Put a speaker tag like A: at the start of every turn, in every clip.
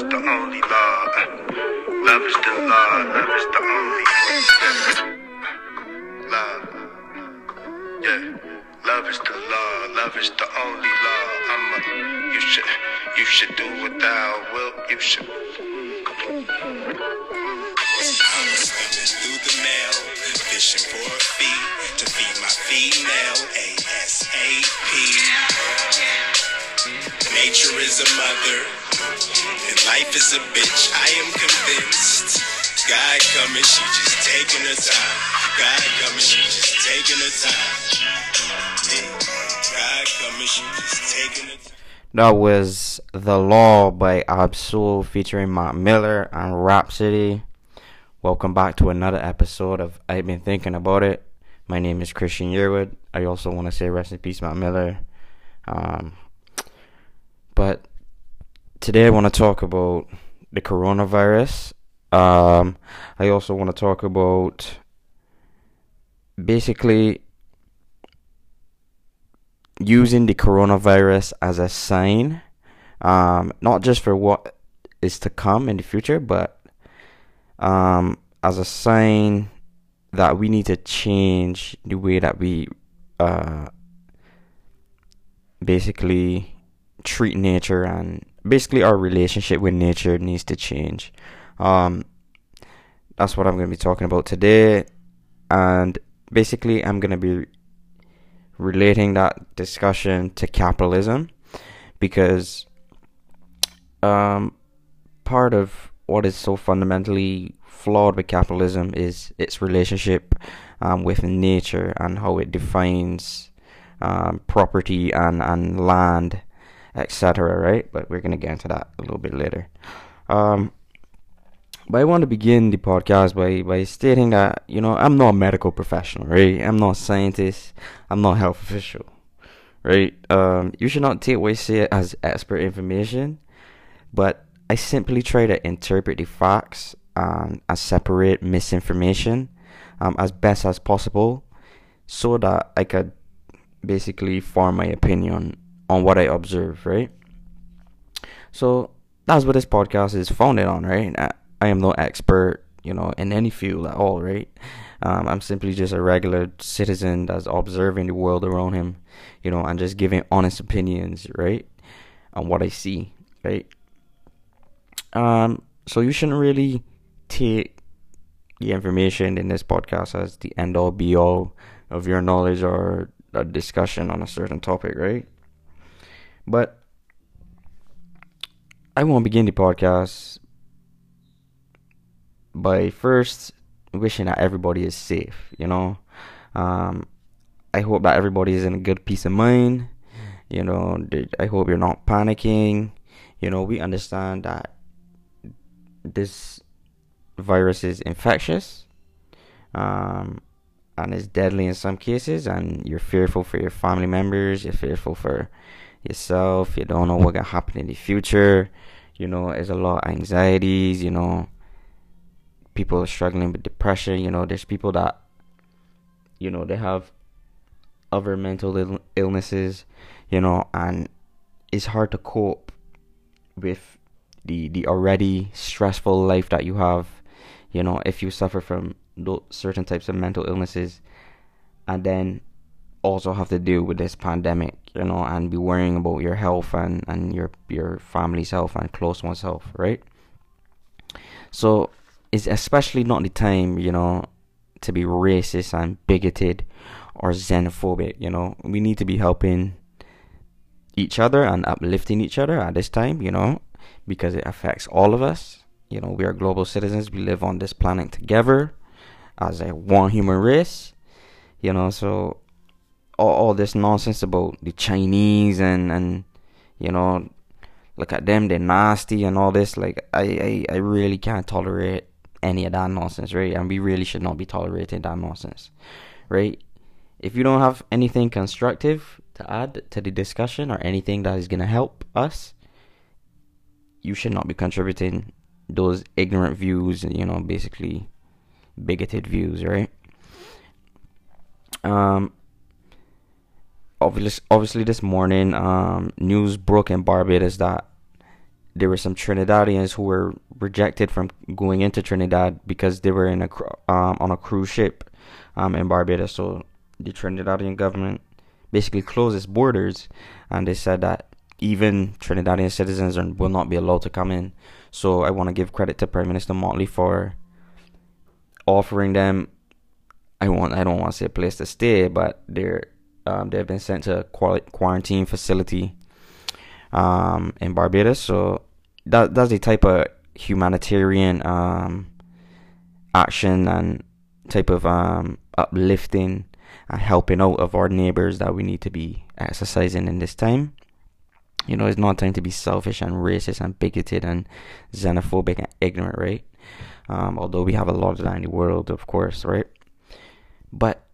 A: is the only law. Love is the law. Love is the only love. Yeah. Love is the law. Love is the only law. I'm a, you should you should do what thou wilt. You should.
B: through the mail, fishing for a fee to feed my female ASAP. Nature is a mother, and life is a bitch. I am convinced. God coming, she just taking her time. God coming, she just taking her time. God coming, she just taking her time.
C: That was The Law by Ab-Soul featuring Mac Miller and Rapsody. Welcome back to another episode of I've Been Thinking About It. My name is Christian Yearwood. I also want to say rest in peace, Mac Miller. Um, but today I want to talk about the coronavirus. Um, I also want to talk about basically using the coronavirus as a sign, um, not just for what is to come in the future, but um, as a sign that we need to change the way that we uh, basically treat nature and basically our relationship with nature needs to change. Um, that's what I'm going to be talking about today, and basically, I'm going to be relating that discussion to capitalism because um, part of what is so fundamentally flawed with capitalism is its relationship um, with nature and how it defines um, property and, and land, etc. Right? But we're to get into that a little bit later. Um, but I want to begin the podcast by, by stating that, you know, I'm not a medical professional, right? I'm not a scientist. I'm not a health official, right? Um, you should not take what I say as expert information, but I simply try to interpret the facts and separate misinformation um, as best as possible so that I could basically form my opinion on what I observe, right? So that's what this podcast is founded on, right? I am no expert, you know, in any field at all, right? Um, I'm simply just a regular citizen that's observing the world around him, you know, and just giving honest opinions, right, on what I see, right? Um, so you shouldn't really take the information in this podcast as the end all be all of your knowledge or a discussion on a certain topic, right? But I won't begin the podcast by first wishing that everybody is safe, you know. Um, I hope that everybody is in a good peace of mind. You know, I hope you're not panicking. You know, we understand that this virus is infectious um, and is deadly in some cases, and you're fearful for your family members, you're fearful for yourself, you don't know what can happen in the future. You know, there's a lot of anxieties, you know people are struggling with depression. You know, there's people that, you know, they have other mental Ill- illnesses, you know, and it's hard to cope with the the already stressful life that you have. You know, if you suffer from certain types of mental illnesses, and then also have to deal with this pandemic, you know, and be worrying about your health and, and your your family's health and close one's health, right? So it's especially not the time, you know, to be racist and bigoted or xenophobic, you know. We need to be helping each other and uplifting each other at this time, you know, because it affects all of us. You know, we are global citizens. We live on this planet together as a one human race. You know, so all, all this nonsense about the Chinese and and you know, look at them, they're nasty and all this. Like I I, I really can't tolerate any of that nonsense, right? And we really should not be tolerating that nonsense, right? If you don't have anything constructive to add to the discussion or anything that is going to help us, you should not be contributing those ignorant views, you know, basically bigoted views, right? Um, obviously, obviously, this morning, um, news broke in Barbados that there were some Trinidadians who were rejected from going into Trinidad because they were in a um, on a cruise ship um, in Barbados. So the Trinidadian government basically closed its borders, and they said that even Trinidadian citizens will not be allowed to come in. So I want to give credit to Prime Minister Mottley for offering them. I want I don't want to say a place to stay, but they're um, they've been sent to a quarantine facility um, in Barbados. So that that's the type of humanitarian um, action and type of um, uplifting and helping out of our neighbors that we need to be exercising in this time. You know, it's not time to be selfish and racist and bigoted and xenophobic and ignorant, right? Um, although we have a lot of that in the world, of course, right? But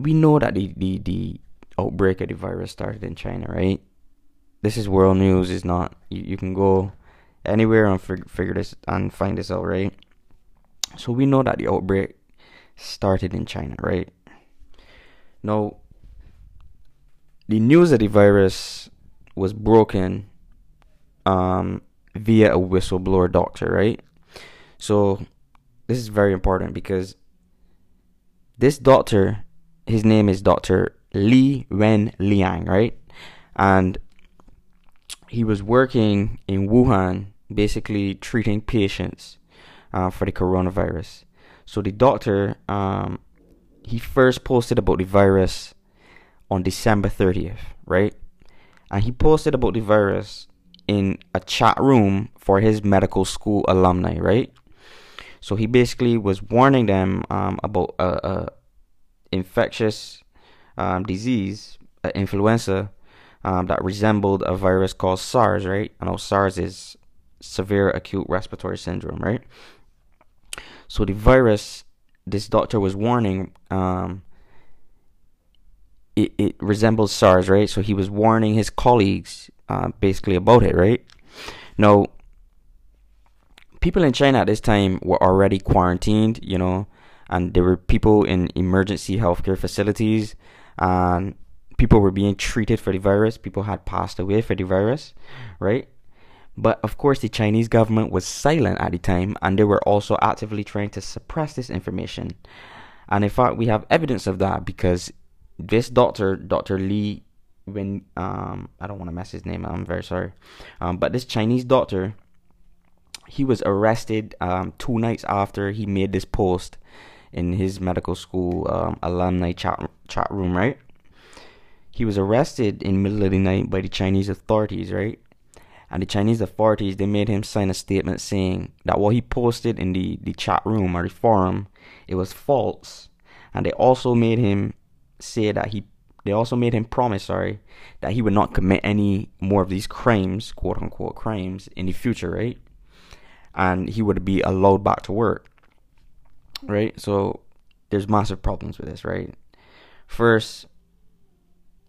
C: we know that the, the, the outbreak of the virus started in China, right? This is world news. Is not you, you can go anywhere and fig- figure this and find this out, right? So we know that the outbreak started in China, right? Now, the news of the virus was broken um, via a whistleblower doctor, right? So this is very important because this doctor, his name is Dr. Li Wenliang, right? And he was working in Wuhan, basically treating patients uh, for the coronavirus. So the doctor, um, he first posted about the virus on December 30th, right? And he posted about the virus in a chat room for his medical school alumni, right? So he basically was warning them um, about a, a infectious um, disease, influenza, um, that resembled a virus called SARS, right? I know SARS is severe acute respiratory syndrome, right? So the virus, this doctor was warning, um, it, it resembles SARS, right? So he was warning his colleagues uh, basically about it, right? Now, people in China at this time were already quarantined, you know, and there were people in emergency healthcare facilities and people were being treated for the virus. People had passed away for the virus, right? But of course, the Chinese government was silent at the time, and they were also actively trying to suppress this information. And in fact, we have evidence of that because this doctor, Dr. Li, when um, I don't want to mess his name, I'm very sorry, um, but this Chinese doctor, he was arrested um, two nights after he made this post in his medical school um, alumni chat chat room, right? He was arrested in middle of the night by the Chinese authorities, right? And the Chinese authorities they made him sign a statement saying that what he posted in the, the chat room or the forum it was false, and they also made him say that he they also made him promise, sorry, that he would not commit any more of these crimes, quote unquote crimes, in the future, right? And he would be allowed back to work right? So there's massive problems with this, right? First,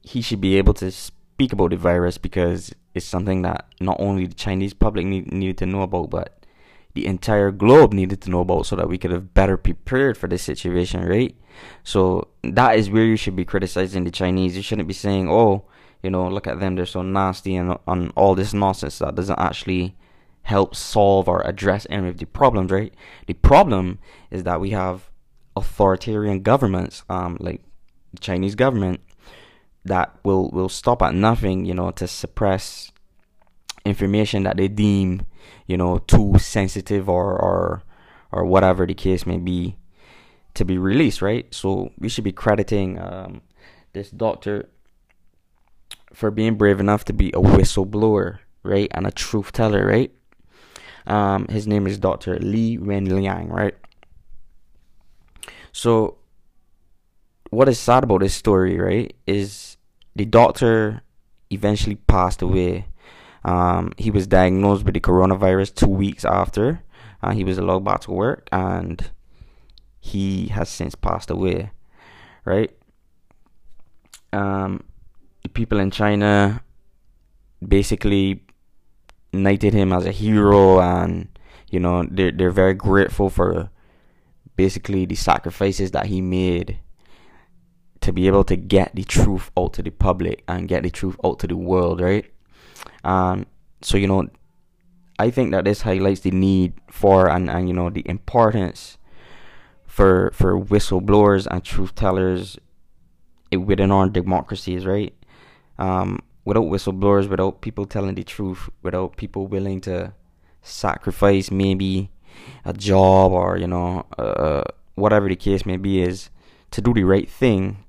C: he should be able to speak about the virus because it's something that not only the Chinese public need, needed to know about, but the entire globe needed to know about so that we could have better prepared for this situation, right? So that is where you should be criticizing the Chinese. You shouldn't be saying, oh, you know, look at them, they're so nasty and on all this nonsense that doesn't actually help solve or address any of the problems, right? The problem is that we have authoritarian governments, um, like the Chinese government, that will will stop at nothing, you know, to suppress information that they deem, you know, too sensitive or or or whatever the case may be to be released, right? So we should be crediting um, this doctor for being brave enough to be a whistleblower, right, and a truth teller, right? Um, his name is Dr. Li Wenliang, right? So, what is sad about this story, right, is the doctor eventually passed away. Um, he was diagnosed with the coronavirus two weeks after uh, he was allowed back to work, and he has since passed away, right? Um, the people in China basically knighted him as a hero and you know they're, they're very grateful for basically the sacrifices that he made to be able to get the truth out to the public and get the truth out to the world right Um, so you know, I think that this highlights the need for and, and you know the importance for for whistleblowers and truth tellers within our democracies, right? Um, without whistleblowers, without people telling the truth, without people willing to sacrifice maybe a job or you know uh, whatever the case may be is to do the right thing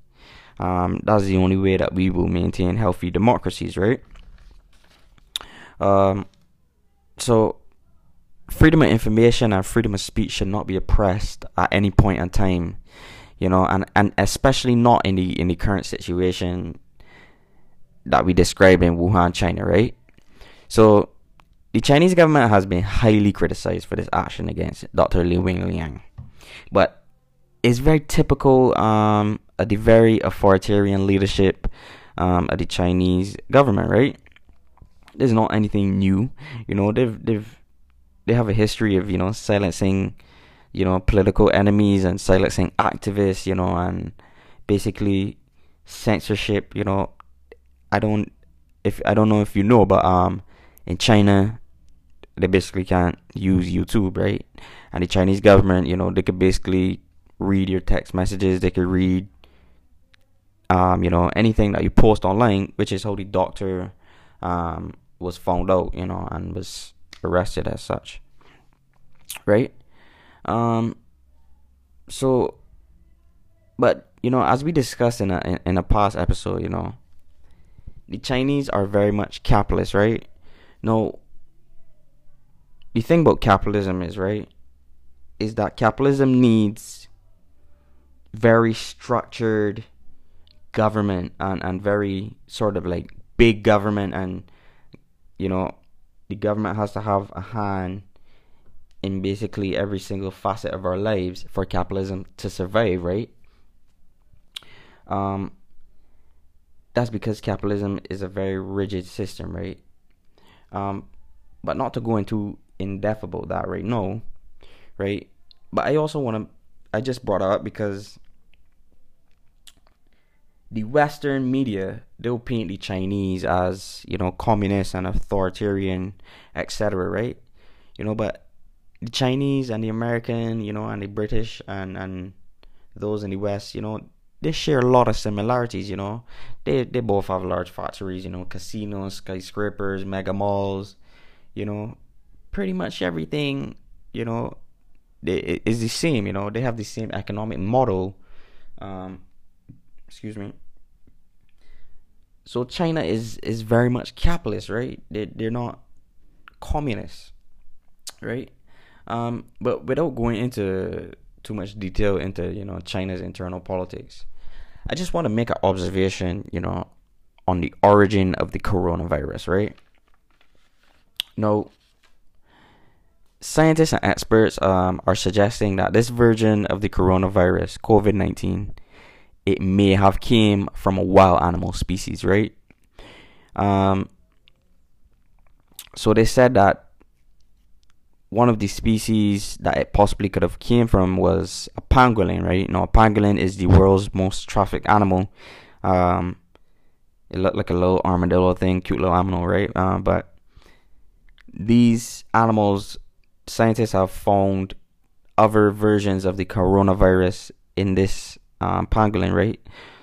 C: um, that's the only way that we will maintain healthy democracies right? Um, so freedom of information and freedom of speech should not be oppressed at any point in time you know and, and especially not in the in the current situation that we described in Wuhan China right so the Chinese government has been highly criticized for this action against Dr. Li Wenliang. But it's very typical um, of the very authoritarian leadership um, of the Chinese government, right? There's not anything new. You know, they've they've they have a history of, you know, silencing, you know, political enemies and silencing activists, you know, and basically censorship, you know. I don't if I don't know if you know, but um in China they basically can't use YouTube, right? And the Chinese government, you know, they could basically read your text messages, they could read um, you know, anything that you post online, which is how the doctor um was found out, you know, and was arrested as such. Right? Um so but you know, as we discussed in a in, in a past episode, you know, the Chinese are very much capitalist, right? No, the thing about capitalism is right is that capitalism needs very structured government and, and very sort of like big government and you know the government has to have a hand in basically every single facet of our lives for capitalism to survive right um that's because capitalism is a very rigid system right um but not to go into in depth about that right now, right? But I also want to, I just brought up because the Western media they'll paint the Chinese as you know communist and authoritarian, etc. Right? You know, but the Chinese and the American, you know, and the British and and those in the West, you know, they share a lot of similarities. You know, they they both have large factories, you know, casinos, skyscrapers, mega malls, you know, pretty much everything, you know, they, is the same. You know, they have the same economic model. Um, excuse me. So China is is very much capitalist, right? They they're not communist, right? Um, but without going into too much detail into you know China's internal politics, I just want to make an observation, you know, on the origin of the coronavirus, right? Now, scientists and experts um, are suggesting that this version of the coronavirus, COVID nineteen, it may have came from a wild animal species, right? Um, so they said that one of the species that it possibly could have came from was a pangolin, right? You know, a pangolin is the world's most trafficked animal. Um, it looked like a little armadillo thing, cute little animal, right? Uh, but these animals scientists have found other versions of the coronavirus in this um, pangolin, right?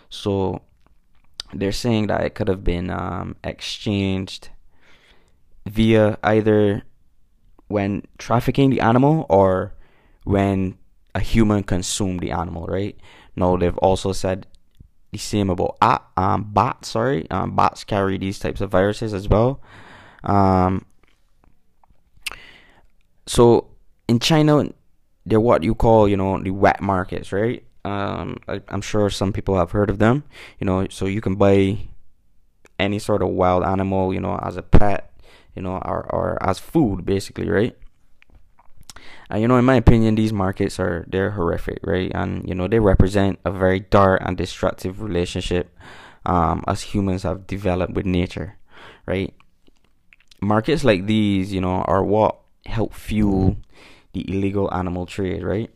C: So they're saying that it could have been um, exchanged via either when trafficking the animal or when a human consumed the animal, right? No, they've also said the same about uh, um, bats. Sorry, um, bats carry these types of viruses as well. Um, so in China, they're what you call, you know, the wet markets, right? Um, I, I'm sure some people have heard of them. You know, so you can buy any sort of wild animal, you know, as a pet, you know, or, or as food, basically, right? And you know, in my opinion, these markets are they're horrific, right? And you know, they represent a very dark and destructive relationship um, as humans have developed with nature, right? Markets like these, you know, are what help fuel the illegal animal trade, right?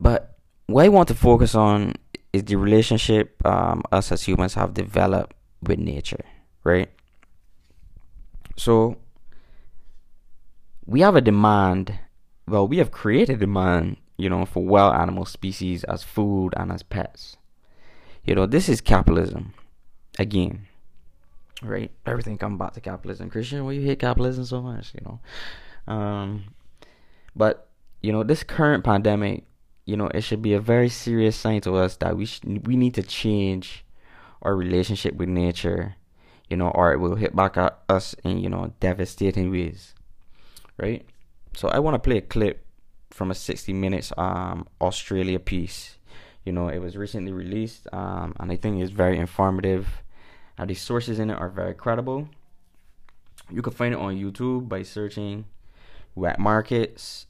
C: But what I want to focus on is the relationship um, us as humans have developed with nature, right? So we have a demand, well, we have created demand, you know, for wild animal species as food and as pets. You know, this is capitalism again. Right? Everything comes back to capitalism. Christian, why you hate capitalism so much, you know? Um but you know, this current pandemic, you know, it should be a very serious sign to us that we sh- we need to change our relationship with nature, you know, or it will hit back at us in you know devastating ways, right? So I want to play a clip from a 60 minutes um Australia piece. You know, it was recently released, um, and I think it's very informative. And the sources in it are very credible. You can find it on YouTube by searching wet markets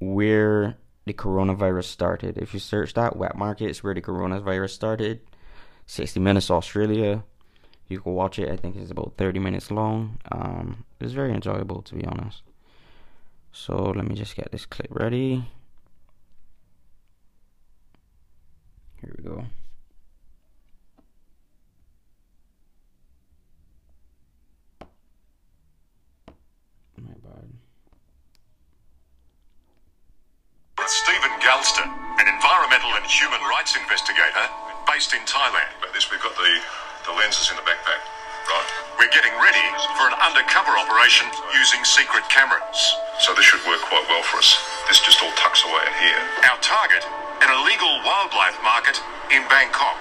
C: where the coronavirus started. If you search that, wet markets where the coronavirus started, 60 Minutes Australia, you can watch it. I think it's about 30 minutes long. Um, it's very enjoyable, to be honest. So let me just get this clip ready. Here we go. My bad.
D: with Steven Galster, an environmental and human rights investigator based in Thailand.
E: Like this, we've got the, the lenses in the backpack, right?
D: We're getting ready for an undercover operation using secret cameras.
E: So this should work quite well for us. This just all tucks away in here.
D: Our target, an illegal wildlife market in Bangkok.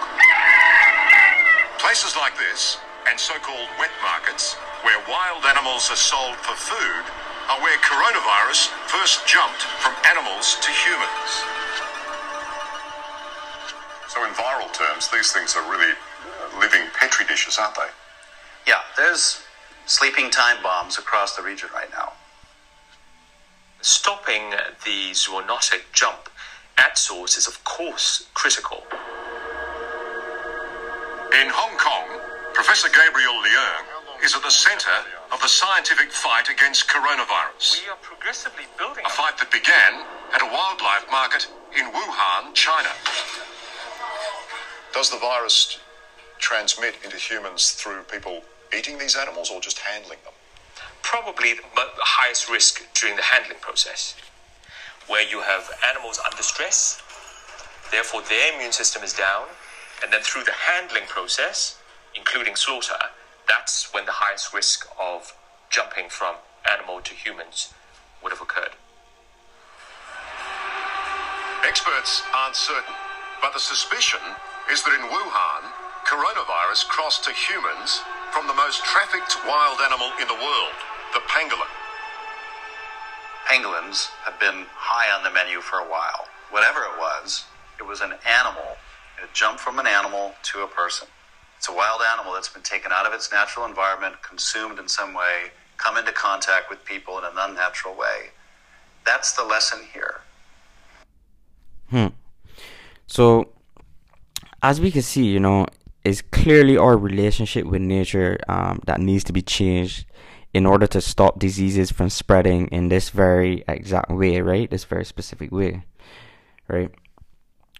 D: Places like this, and so-called wet markets, where wild animals are sold for food, are where coronavirus first jumped from animals to humans.
E: So in viral terms, these things are really living petri dishes, aren't they?
F: Yeah, there's sleeping time bombs across the region right now.
G: Stopping the zoonotic jump at source is, of course, critical.
D: In Hong Kong, Professor Gabriel Leung is at the center of the scientific fight against coronavirus.
G: We are progressively building
D: A fight that began at a wildlife market in Wuhan, China.
E: Does the virus transmit into humans through people eating these animals or just handling them?
G: probably the highest risk during the handling process, where you have animals under stress, therefore their immune system is down, and then through the handling process, including slaughter, that's when the highest risk of jumping from animal to humans would have occurred.
D: Experts aren't certain, but the suspicion is that in Wuhan, coronavirus crossed to humans from the most trafficked wild animal in the world, the pangolin.
F: Pangolins have been high on the menu for a while. Whatever it was, it was an animal. It jumped from an animal to a person. It's a wild animal that's been taken out of its natural environment, consumed in some way, come into contact with people in an unnatural way. That's the lesson here.
C: Hmm. So, as we can see, you know, it's clearly our relationship with nature um, that needs to be changed in order to stop diseases from spreading in this very exact way, right? This very specific way, right?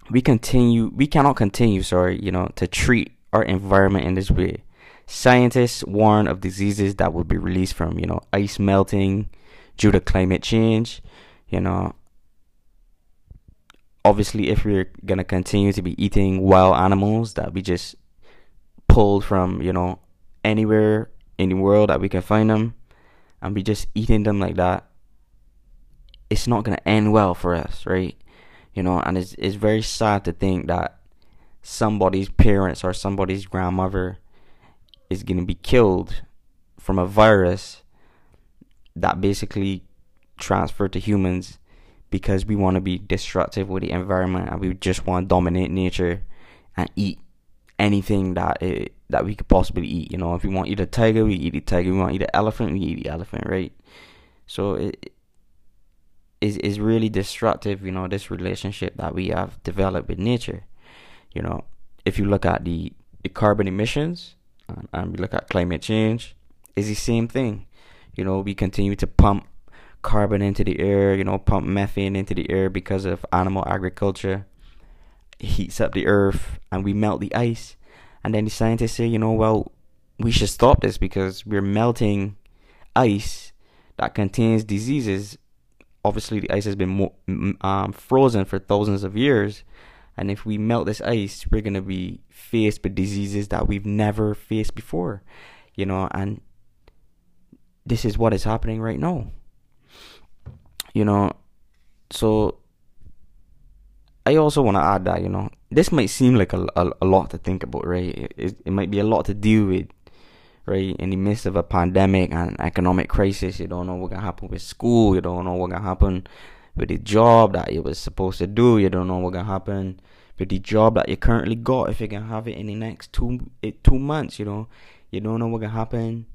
C: We continue, we cannot continue, sorry, you know, to treat our environment in this way. Scientists warn of diseases that will be released from, you know, ice melting due to climate change, you know, obviously if we're gonna continue to be eating wild animals that we just pulled from you know anywhere in the world that we can find them and be just eating them like that it's not gonna end well for us right? You know and it's it's very sad to think that somebody's parents or somebody's grandmother is gonna be killed from a virus that basically transferred to humans because we want to be destructive with the environment and we just want to dominate nature and eat anything that it, that we could possibly eat. You know, if we want to eat a tiger, we eat a tiger. we want to eat an elephant, we eat the elephant, right? So it is is really destructive. You know, this relationship that we have developed with nature. You know, if you look at the, the carbon emissions and, and we look at climate change, is the same thing. You know, we continue to pump carbon into the air, you know, pump methane into the air because of animal agriculture. Heats up the earth and we melt the ice. And then the scientists say, you know, well, we should stop this because we're melting ice that contains diseases. Obviously, the ice has been um, frozen for thousands of years. And if we melt this ice, we're going to be faced with diseases that we've never faced before, you know, and this is what is happening right now. You know, so I also want to add that, you know, this might seem like a, a, a lot to think about, right? It, it might be a lot to deal with, right? In the midst of a pandemic and economic crisis, you don't know what's going to happen with school, you don't know what's going to happen with the job that you was supposed to do, you don't know what's going to happen with the job that you currently got if you can have it in the next two eh, two months, you know. You don't know what's going to happen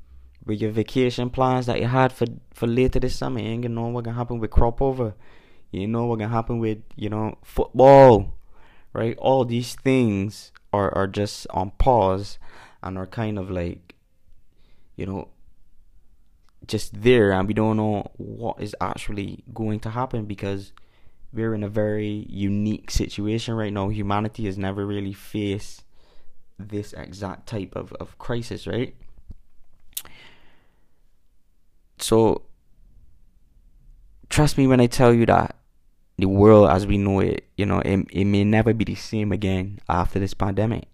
C: with your vacation plans that you had for, for later this summer. You ain't gonna know what's going to happen with crop over you know what can happen with you know football, right? All these things are are just on pause and are kind of like, you know, just there, and we don't know what is actually going to happen because we're in a very unique situation right now. Humanity has never really faced this exact type of, of crisis, right? So trust me when I tell you that the world as we know it, you know, it, it may never be the same again after this pandemic.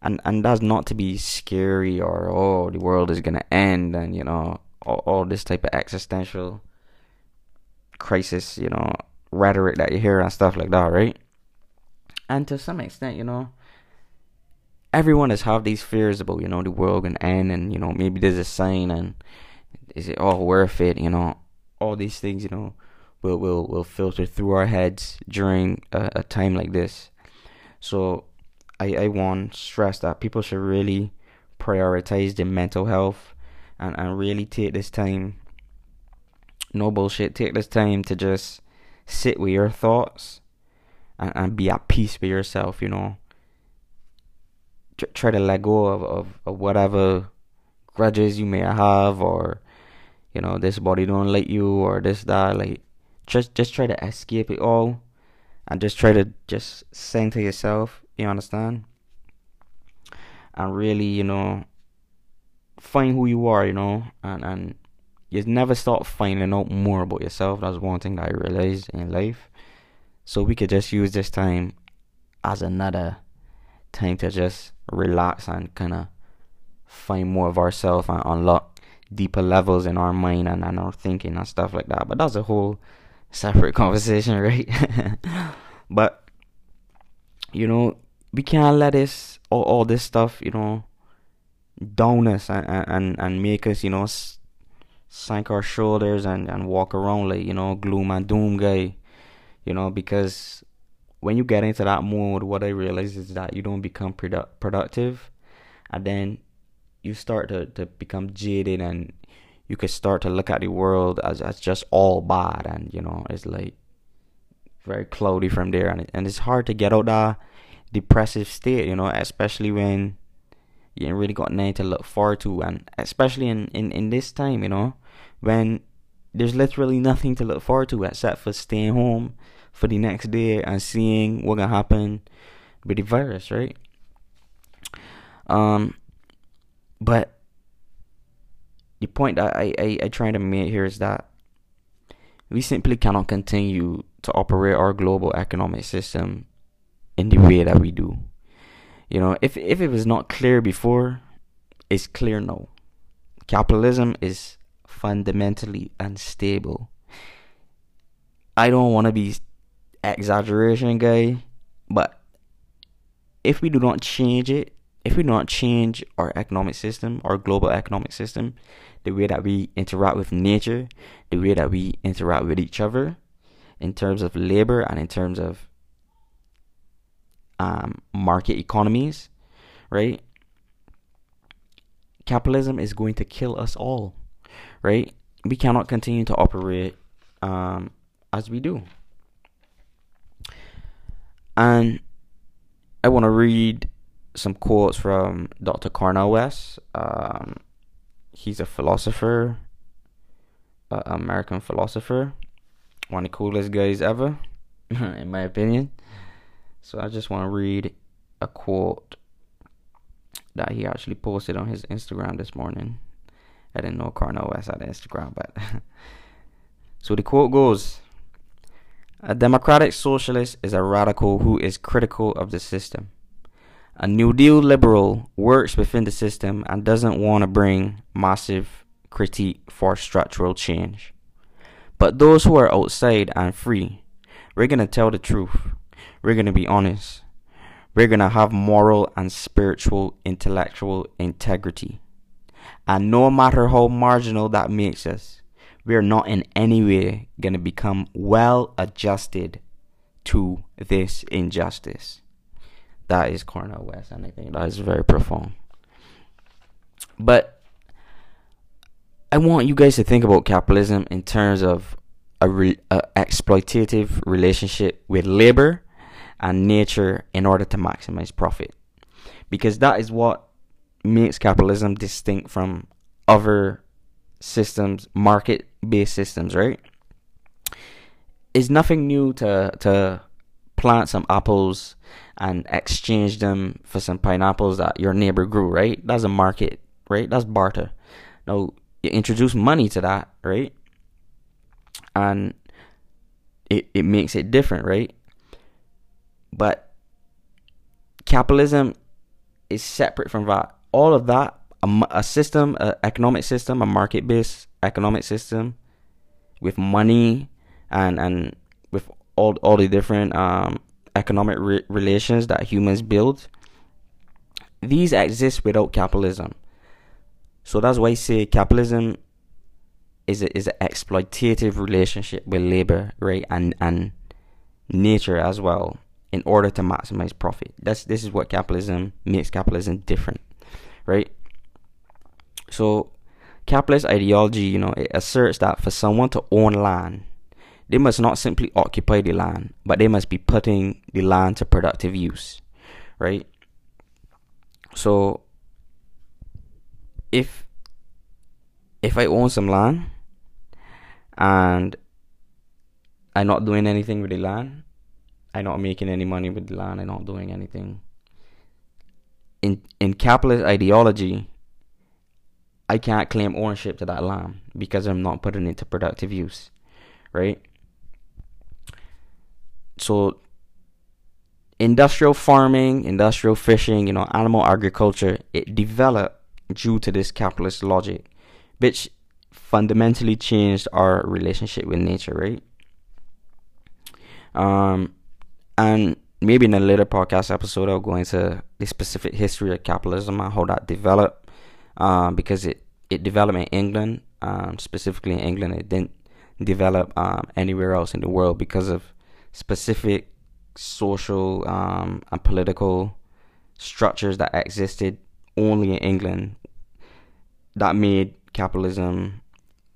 C: And and that's not to be scary or oh the world is gonna end and you know all, all this type of existential crisis, you know, rhetoric that you hear and stuff like that, right? And to some extent, you know, everyone has have these fears about, you know, the world gonna end and, you know, maybe there's a sign and is it all worth it, you know, all these things, you know, will will will filter through our heads during a, a time like this. So I I want stress that people should really prioritize their mental health and, and really take this time no bullshit take this time to just sit with your thoughts and, and be at peace with yourself you know try to let go of, of, of whatever grudges you may have or you know this body don't like you or this that like just just try to escape it all and just try to just sing to yourself you understand? And really you know find who you are you know and and you never stop finding out more about yourself. That's one thing that i realized in life. So we could just use this time as another time to just relax and kind of find more of ourselves and unlock deeper levels in our mind and, and our thinking and stuff like that. But that's a whole separate conversation, right? but you know, we can't let this all, all this stuff, you know, down us and and and make us, you know, sink our shoulders and and walk around like you know gloom and doom guy, you know, because when you get into that mode, what I realize is that you don't become produ- productive, and then you start to to become jaded and you could start to look at the world as, as just all bad and you know it's like very cloudy from there. And, and it's hard to get out of that depressive state you know especially when you ain't really got nothing to look forward to. And especially in, in, in this time you know when there's literally nothing to look forward to except for staying home for the next day and seeing what gonna happen with the virus right? Um but the point that I, I, I try to make here is that we simply cannot continue to operate our global economic system in the way that we do. You know, if if it was not clear before, it's clear now. Capitalism is fundamentally unstable. I don't want to be exaggeration guy, but if we do not change it, if we do not change our economic system, our global economic system, the way that we interact with nature, the way that we interact with each other in terms of labor and in terms of um, market economies, right? Capitalism is going to kill us all, right? We cannot continue to operate um, as we do. And I want to read some quotes from Dr. Cornel West. Um, he's a philosopher, American philosopher, one of the coolest guys ever, in my opinion. So I just want to read a quote that he actually posted on his Instagram this morning. I didn't know Cornel West had Instagram, but so the quote goes A democratic socialist is a radical who is critical of the system. A New Deal liberal works within the system and doesn't want to bring massive critique for structural change. But those who are outside and free, we're going to tell the truth. We're going to be honest. We're going to have moral and spiritual intellectual integrity. And no matter how marginal that makes us, we are not in any way going to become well adjusted to this injustice. That is Cornel West, and I think that is very profound. But I want you guys to think about capitalism in terms of a, re- a exploitative relationship with labor and nature in order to maximize profit. Because that is what makes capitalism distinct from other systems, market based systems, right? It's nothing new to to plant some apples and exchange them for some pineapples that your neighbor grew, right? That's a market, right? That's barter. Now you introduce money to that, right? And it, it makes it different, right? But capitalism is separate from that. All of that, a, a system, an economic system, a market based economic system with money and, and all, all the different um, economic re- relations that humans build, these exist without capitalism. So that's why I say capitalism is a, is an exploitative relationship with labor, right, and and nature as well in order to maximize profit. That's this is what capitalism makes capitalism different, right? So, capitalist ideology, you know, it asserts that for someone to own land, they must not simply occupy the land, but they must be putting the land to productive use, right? So, if if I own some land and I'm not doing anything with the land, I'm not making any money with the land. I'm not doing anything. In in capitalist ideology, I can't claim ownership to that land because I'm not putting it to productive use, right? So industrial farming, industrial fishing, you know, animal agriculture, it developed due to this capitalist logic, which fundamentally changed our relationship with nature, right? Um, and maybe in a later podcast episode, I'll go into the specific history of capitalism and how that developed. Um, because it, it developed in England, um, specifically in England, it didn't develop um, anywhere else in the world because of specific social um, and political structures that existed only in England that made capitalism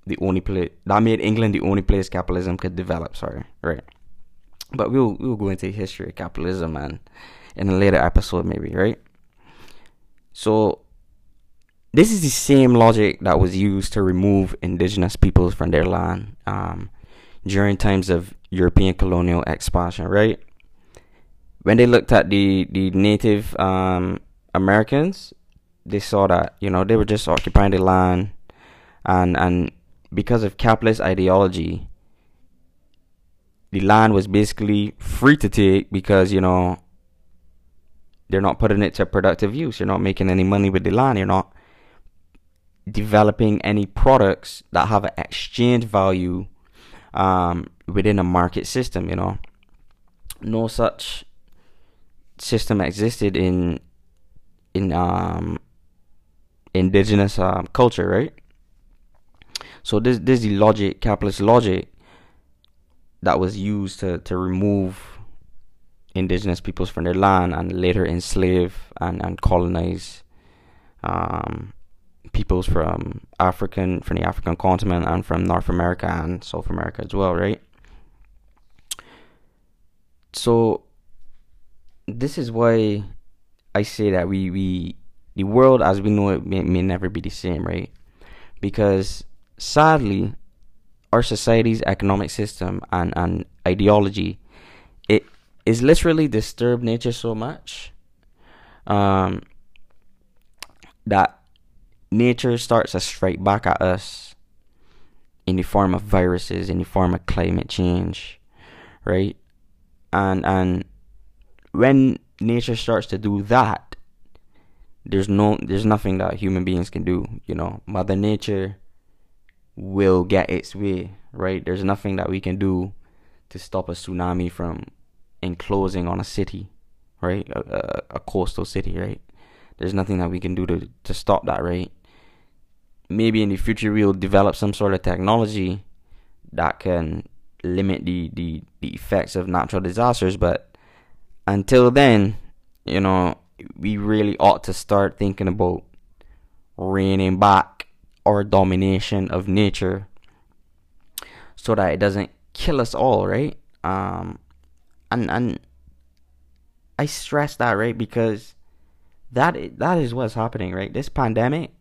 C: the only place that made England the only place capitalism could develop. Sorry, right? But we'll we'll go into the history of capitalism and in a later episode maybe, right? So this is the same logic that was used to remove indigenous peoples from their land um, during times of European colonial expansion, right? When they looked at the the Native um, Americans, they saw that you know they were just occupying the land, and and because of capitalist ideology, the land was basically free to take because you know they're not putting it to productive use. You're not making any money with the land. You're not developing any products that have an exchange value um, within a market system. You know, no such system existed in in um, indigenous um, culture, right? So this this is the logic, capitalist logic that was used to, to remove indigenous peoples from their land and later enslave and, and colonize um, peoples from African from the African continent and from North America and South America as well, right? So this is why I say that we, we the world as we know it may, may never be the same, right? Because sadly our society's economic system and, and ideology it is literally disturbed nature so much um, that nature starts to strike back at us in the form of viruses, in the form of climate change, right? And and when nature starts to do that, there's no there's nothing that human beings can do, you know. Mother Nature will get its way, right? There's nothing that we can do to stop a tsunami from enclosing on a city, right? A, a, a coastal city, right? There's nothing that we can do to, to stop that, right? Maybe in the future we'll develop some sort of technology that can limit the, the, the effects of natural disasters, but until then, you know, we really ought to start thinking about reining back our domination of nature so that it doesn't kill us all, right? Um, and and I stress that right because that that is what's happening, right? This pandemic,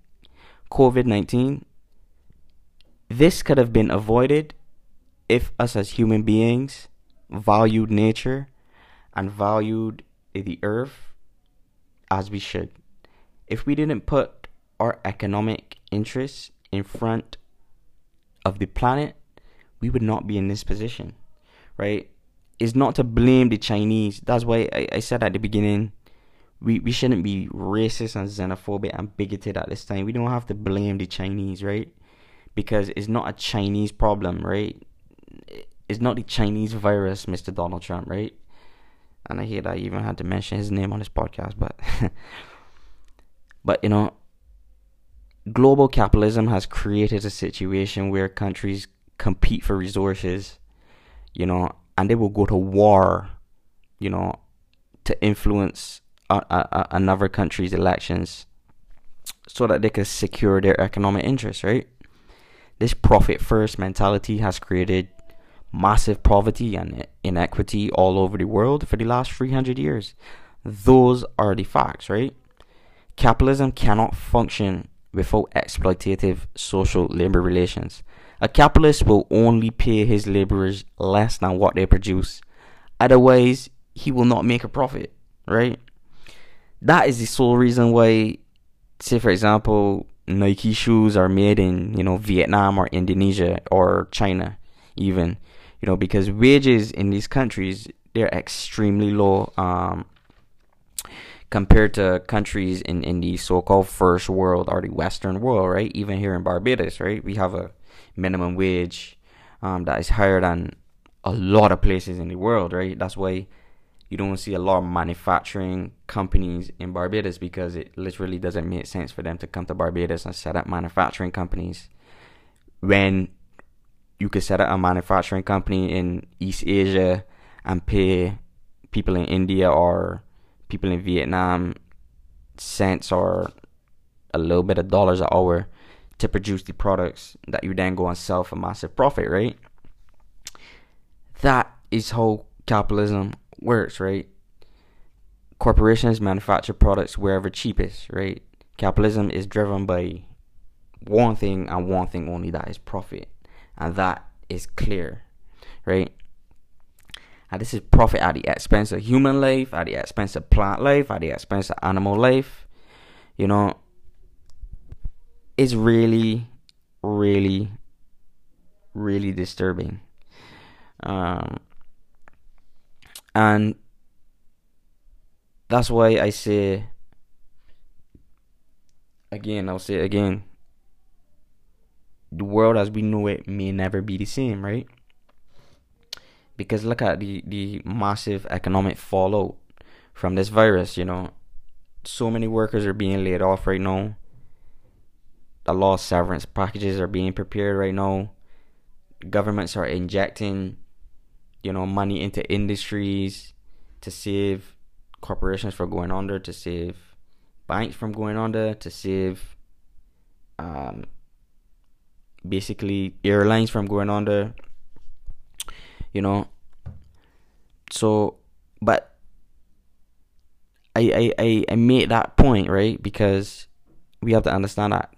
C: COVID nineteen, this could have been avoided if us as human beings valued nature and valued the earth as we should. If we didn't put our economic interests in front of the planet, we would not be in this position, right? It's not to blame the Chinese. That's why I, I said at the beginning, we, we shouldn't be racist and xenophobic and bigoted at this time. We don't have to blame the Chinese, right? Because it's not a Chinese problem, right? It's not the Chinese virus, Mr. Donald Trump, right? And I that I even had to mention his name on this podcast, but but you know, global capitalism has created a situation where countries compete for resources, you know, and they will go to war, you know, to influence Uh, uh, uh, another country's elections so that they can secure their economic interests, right? This profit first mentality has created massive poverty and inequity all over the world for the last 300 years. Those are the facts, right? Capitalism cannot function without exploitative social labor relations. A capitalist will only pay his laborers less than what they produce. Otherwise, he will not make a profit, right? That is the sole reason why, say for example, Nike shoes are made in, you know, Vietnam or Indonesia or China, even, you know, because wages in these countries they're extremely low. Um, compared to countries in, in the so-called first world or the western world right even here in barbados right we have a minimum wage um, that is higher than a lot of places in the world right that's why you don't see a lot of manufacturing companies in barbados because it literally doesn't make sense for them to come to barbados and set up manufacturing companies when you could set up a manufacturing company in east asia and pay people in india or people in Vietnam cents or a little bit of dollars an hour to produce the products that you then go and sell for massive profit, right? That is how capitalism works, right? Corporations manufacture products wherever cheapest, right? Capitalism is driven by one thing and one thing only that is profit. And that is clear, right? And this is profit at the expense of human life, at the expense of plant life, at the expense of animal life. You know, it's really, really, really disturbing. Um, and that's why I say again, I'll say again. The world as we know it may never be the same, right? because look at the the massive economic fallout from this virus you know so many workers are being laid off right now a lot of severance packages are being prepared right now governments are injecting you know money into industries to save corporations from going under to save banks from going under to save um, basically airlines from going under you know. So but I, I i i made that point right? Because we have to understand that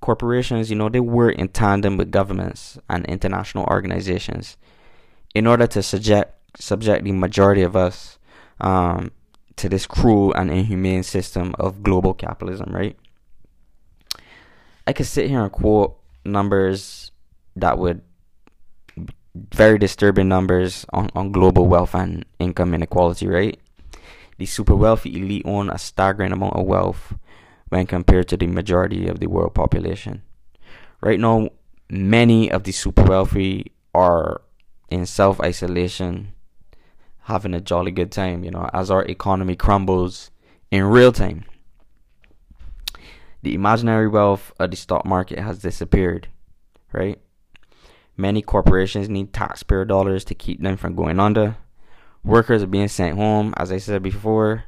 C: corporations you know they work in tandem with governments and international organizations in order to subject subject the majority of us um, to this cruel and inhumane system of global capitalism right I could sit here and quote numbers that would very disturbing numbers on, on global wealth and income inequality, right? The super wealthy elite own a staggering amount of wealth when compared to the majority of the world population. Right now, many of the super wealthy are in self isolation, having a jolly good time, you know, as our economy crumbles in real time. The imaginary wealth of the stock market has disappeared, right? Many corporations need taxpayer dollars to keep them from going under. Workers are being sent home, as I said before.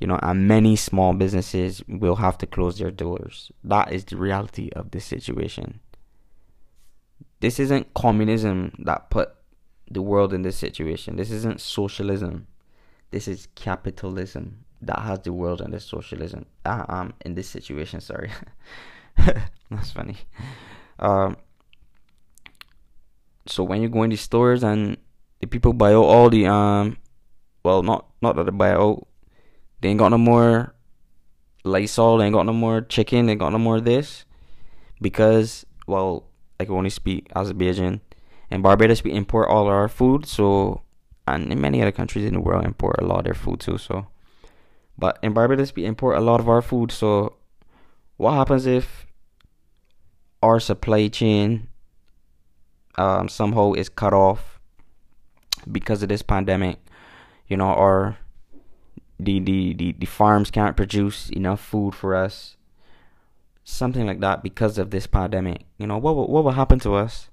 C: You know, and many small businesses will have to close their doors. That is the reality of this situation. This isn't communism that put the world in this situation. This isn't socialism. This is capitalism that has the world in this socialism. Uh, um, in this situation. Sorry, that's funny. Um, so when you go in the stores and the people buy out all the um well not not that they buy out they ain't got no more Lysol, they ain't got no more chicken, they ain't got no more this because well I we only speak Azerbaijan and Barbados we import all our food so and in many other countries in the world import a lot of their food too so. But in Barbados we import a lot of our food so what happens if our supply chain um, somehow is cut off because of this pandemic, you know, or the, the, the, the farms can't produce enough food for us, something like that because of this pandemic. You know, what what will happen to us?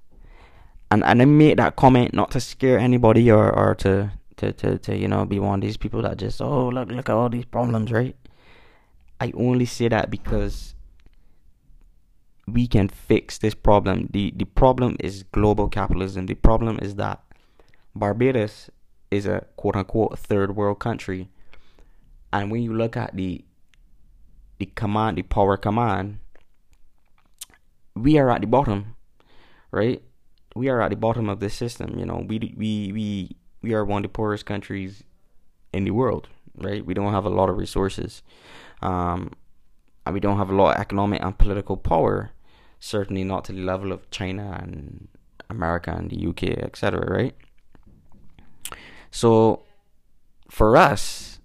C: And and I made that comment not to scare anybody or, or to, to, to, to, you know, be one of these people that just, oh, look, look at all these problems, right? I only say that because we can fix this problem. The the problem is global capitalism. The problem is that Barbados is a quote unquote third world country. And when you look at the the command, the power command, we are at the bottom, right? We are at the bottom of this system. You know, we we we we are one of the poorest countries in the world, right? We don't have a lot of resources, um, and we don't have a lot of economic and political power certainly not to the level of China and America and the UK, etc. Right? So, for us,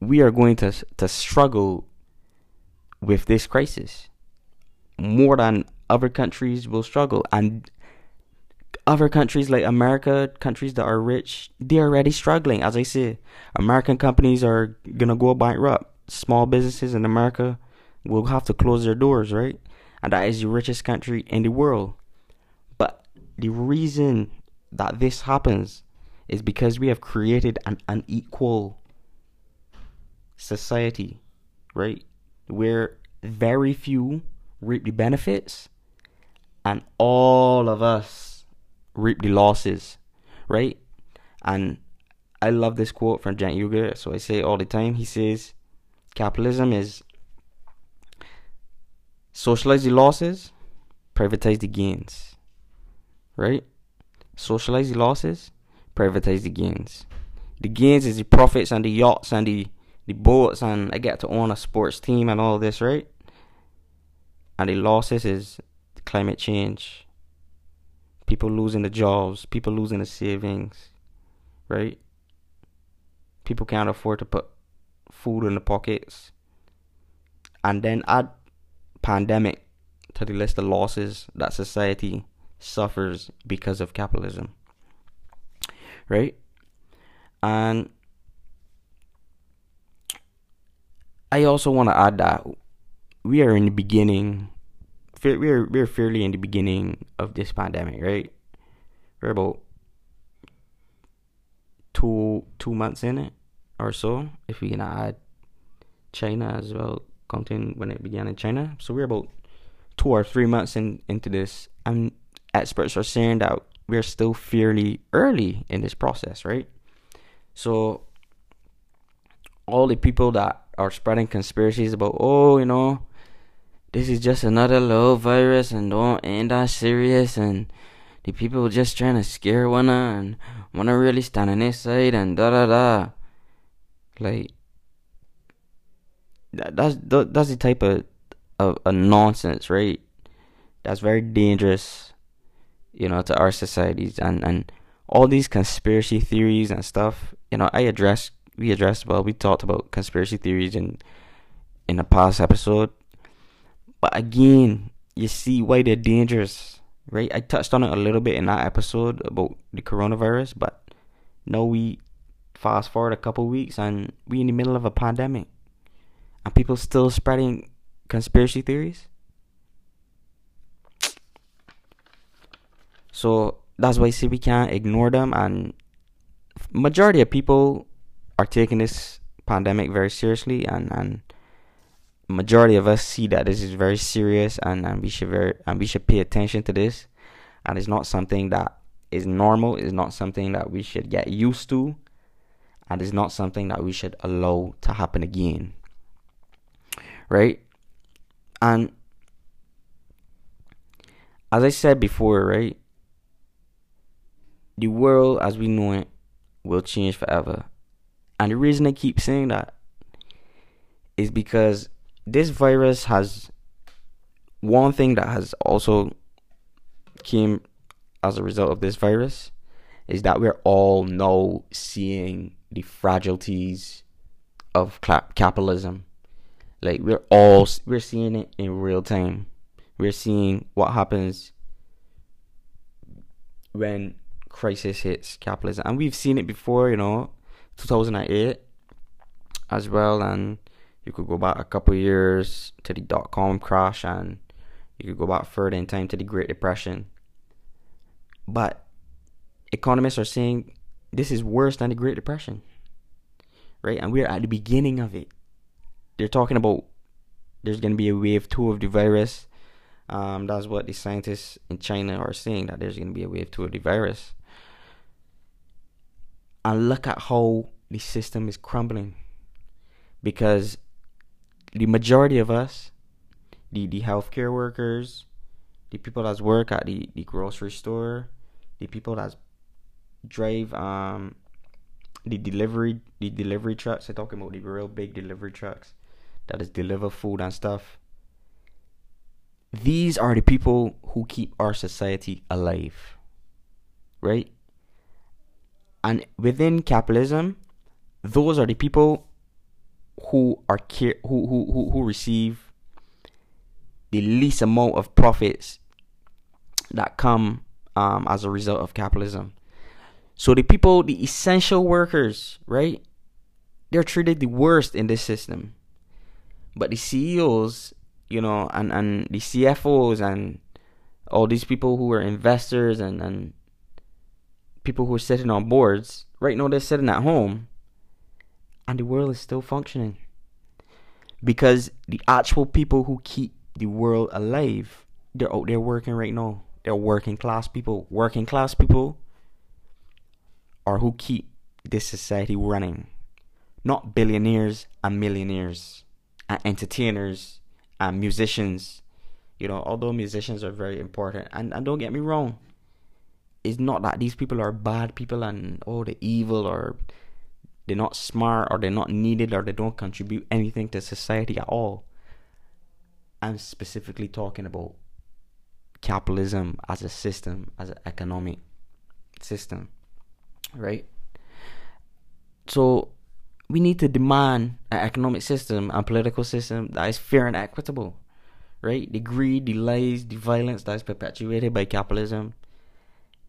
C: we are going to to struggle with this crisis more than other countries will struggle, and other countries like America, countries that are rich, they're already struggling. As I say, American companies are gonna go bankrupt. Small businesses in America will have to close their doors, right? and that is the richest country in the world. But the reason that this happens is because we have created an unequal society, right? Where very few reap the benefits and all of us reap the losses, right? And I love this quote from Cenk Uygur, so I say it all the time. He says, Capitalism is Socialize the losses, privatize the gains. Right? Socialize the losses, privatize the gains. The gains is the profits and the yachts and the, the boats and I get to own a sports team and all this, right? And the losses is climate change. People losing the jobs, people losing the savings, right? People can't afford to put food in the pockets. And then add pandemic to the list of losses that society suffers because of capitalism. Right? And I also want to add that we are in the beginning we're we're fairly in the beginning of this pandemic, right? We're about two two months in it or so, if we can add China as well counting when it began in China. So we're about two or three months in, into this, and experts are saying that we're still fairly early in this process, right? So all the people that are spreading conspiracies about, oh, you know, this is just another low virus and don't ain't that serious and the people just trying to scare one and wanna really stand on this side and da da da. Like that's that's the type of a, a nonsense, right? That's very dangerous, you know, to our societies and and all these conspiracy theories and stuff. You know, I addressed we addressed well, we talked about conspiracy theories in in the past episode. But again, you see why they're dangerous, right? I touched on it a little bit in that episode about the coronavirus, but now we fast forward a couple weeks and we in the middle of a pandemic, and people still spreading conspiracy theories. So that's why I say we can't ignore them, and majority of people are taking this pandemic very seriously, and and majority of us see that this is very serious and, and we should very and we should pay attention to this. And it's not something that is normal. It's not something that we should get used to. And it's not something that we should allow to happen again. Right? And as i said before right the world as we know it will change forever. And the reason i keep saying that is because this virus has one thing that has also came as a result of this virus is that we're all now seeing the fragilities of capitalism. Like we're all we're seeing it in real time. We're seeing what happens when crisis hits capitalism. And we've seen it before you know 2008 as well and you could go back a couple years to the dot com crash and you could go back further in time to the Great Depression. But economists are saying this is worse than the Great Depression. Right? And we're at the beginning of it. They're talking about there's going to be a wave two of the virus. Um, that's what the scientists in China are saying that there's going to be a wave two of the virus. And look at how the system is crumbling because the majority of us, the the healthcare workers, the people that work at the, the grocery store, the people that drive um the delivery the delivery trucks. I'm talking about the real big delivery trucks that is deliver food and stuff. These are the people who keep our society alive. Right? And within capitalism, those are the people who are who, who who who receive the least amount of profits that come um, as a result of capitalism. So the people, the essential workers, right? They're treated the worst in this system. But the CEOs, you know, and, and the CFOs and all these people who are investors and, and people who are sitting on boards, right now they're sitting at home and the world is still functioning. Because the actual people who keep the world alive, they're out there working right now. They're working class people. Working class people are who keep this society running. Not billionaires and millionaires and entertainers and musicians. You know, although musicians are very important, and, and don't get me wrong, it's not that these people are bad people and oh the evil or they're not smart or they're not needed or they don't contribute anything to society at all. I'm specifically talking about capitalism as a system, as an economic system, right? So we need to demand an economic system and political system that is fair and equitable, right? The greed, the lies, the violence that is perpetuated by capitalism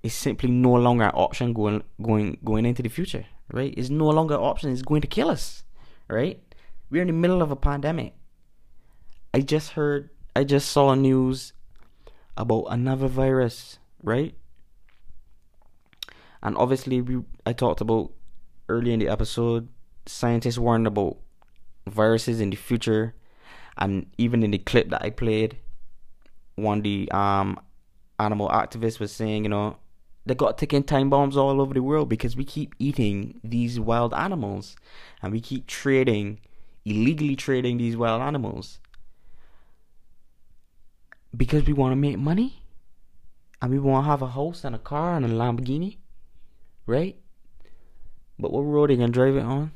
C: is simply no longer an option going going going into the future right? It's no longer an option. It's going to kill us, right? We're in the middle of a pandemic. I just heard, I just saw news about another virus, right? And obviously, we I talked about earlier in the episode. Scientists warned about viruses in the future, and even in the clip that I played, one the um animal activists was saying, you know, they got ticking time bombs all over the world because we keep eating these wild animals and we keep trading illegally trading these wild animals because we want to make money and we want to have a house and a car and a Lamborghini, right? But what road are you gonna drive it on?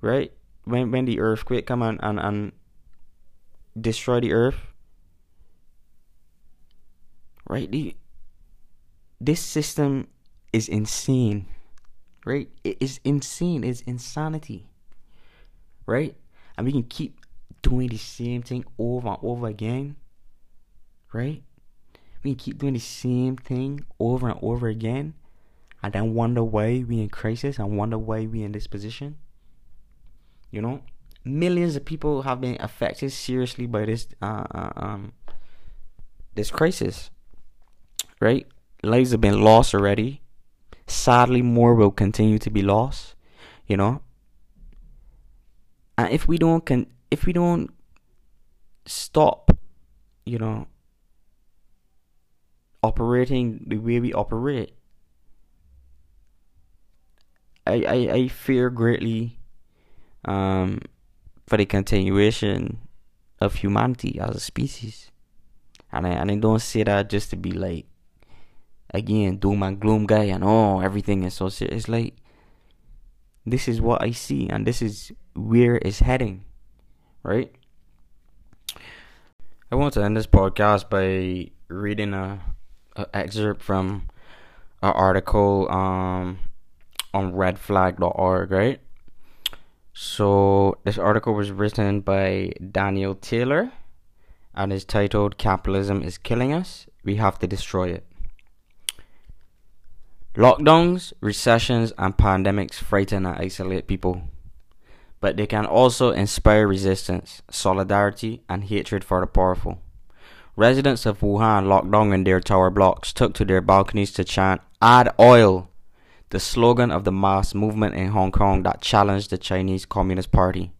C: Right? When when the earthquake come and, and, and destroy the earth. Right? The, this system is insane. Right? It is insane. It's insanity. Right? And we can keep doing the same thing over and over again. Right? We can keep doing the same thing over and over again and then wonder why we in crisis and wonder why we in this position. You know, millions of people have been affected seriously by this uh, uh, um this crisis. Right, lives have been lost already. Sadly, more will continue to be lost. You know, and if we don't con- if we don't stop, you know, operating the way we operate I, I, I fear greatly um, for the continuation of humanity as a species. And I, and I don't say that just to be like, again, doom and gloom guy and oh, everything is so serious. It's like, this is what I see and this is where it's heading, right? I want to end this podcast by reading a, a excerpt from an article um on redflag.org, right? So this article was written by Daniel Taylor and is titled Capitalism is Killing Us. We have to destroy it. Lockdowns, recessions, and pandemics frighten and isolate people, but they can also inspire resistance, solidarity, and hatred for the powerful. Residents of Wuhan locked down in their tower blocks took to their balconies to chant, Add oil! the slogan of the mass movement in Hong Kong that challenged the Chinese Communist Party.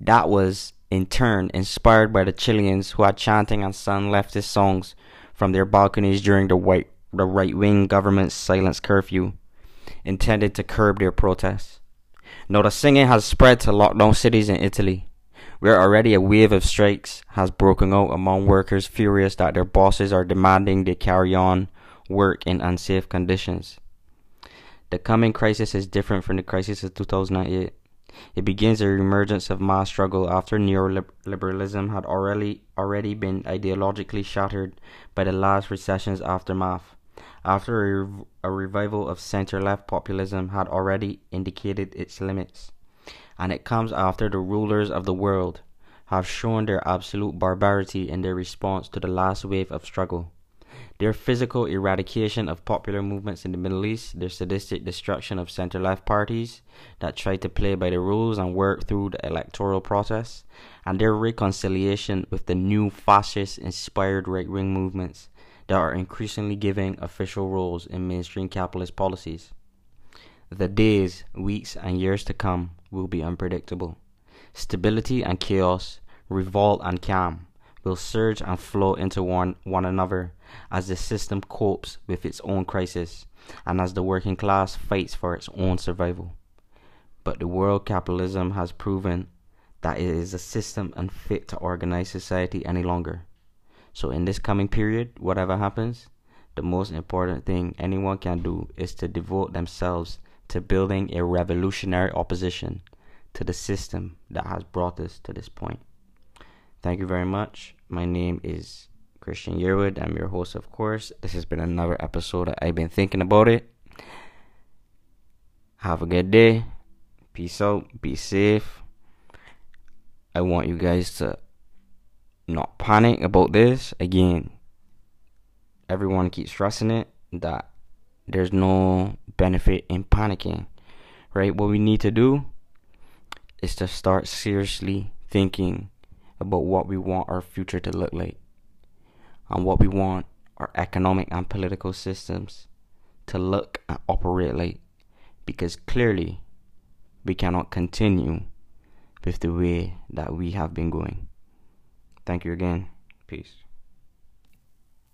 C: That was, in turn, inspired by the Chileans who had chanting and sung leftist songs from their balconies during the, white, the right wing government's silence curfew, intended to curb their protests. Now, the singing has spread to lockdown cities in Italy, where already a wave of strikes has broken out among workers furious that their bosses are demanding they carry on work in unsafe conditions. The coming crisis is different from the crisis of 2008. It begins a emergence of mass struggle after neoliberalism had already already been ideologically shattered by the last recession's aftermath. After a, a revival of center-left populism had already indicated its limits, and it comes after the rulers of the world have shown their absolute barbarity in their response to the last wave of struggle. Their physical eradication of popular movements in the Middle East, their sadistic destruction of center left parties that try to play by the rules and work through the electoral process, and their reconciliation with the new fascist inspired right wing movements that are increasingly giving official roles in mainstream capitalist policies. The days, weeks, and years to come will be unpredictable. Stability and chaos, revolt and calm will surge and flow into one, one another as the system copes with its own crisis and as the working class fights for its own survival. But the world capitalism has proven that it is a system unfit to organize society any longer. So, in this coming period, whatever happens, the most important thing anyone can do is to devote themselves to building a revolutionary opposition to the system that has brought us to this point. Thank you very much. My name is Christian Yearwood. I'm your host, of course. This has been another episode I've Been Thinking About It. Have a good day. Peace out. Be safe. I want you guys to not panic about this. Again, everyone keeps stressing it that there's no benefit in panicking. Right? What we need to do is to start seriously thinking about what we want our future to look like and what we want our economic and political systems to look and operate like because clearly we cannot continue with the way that we have been going. Thank you again. Peace.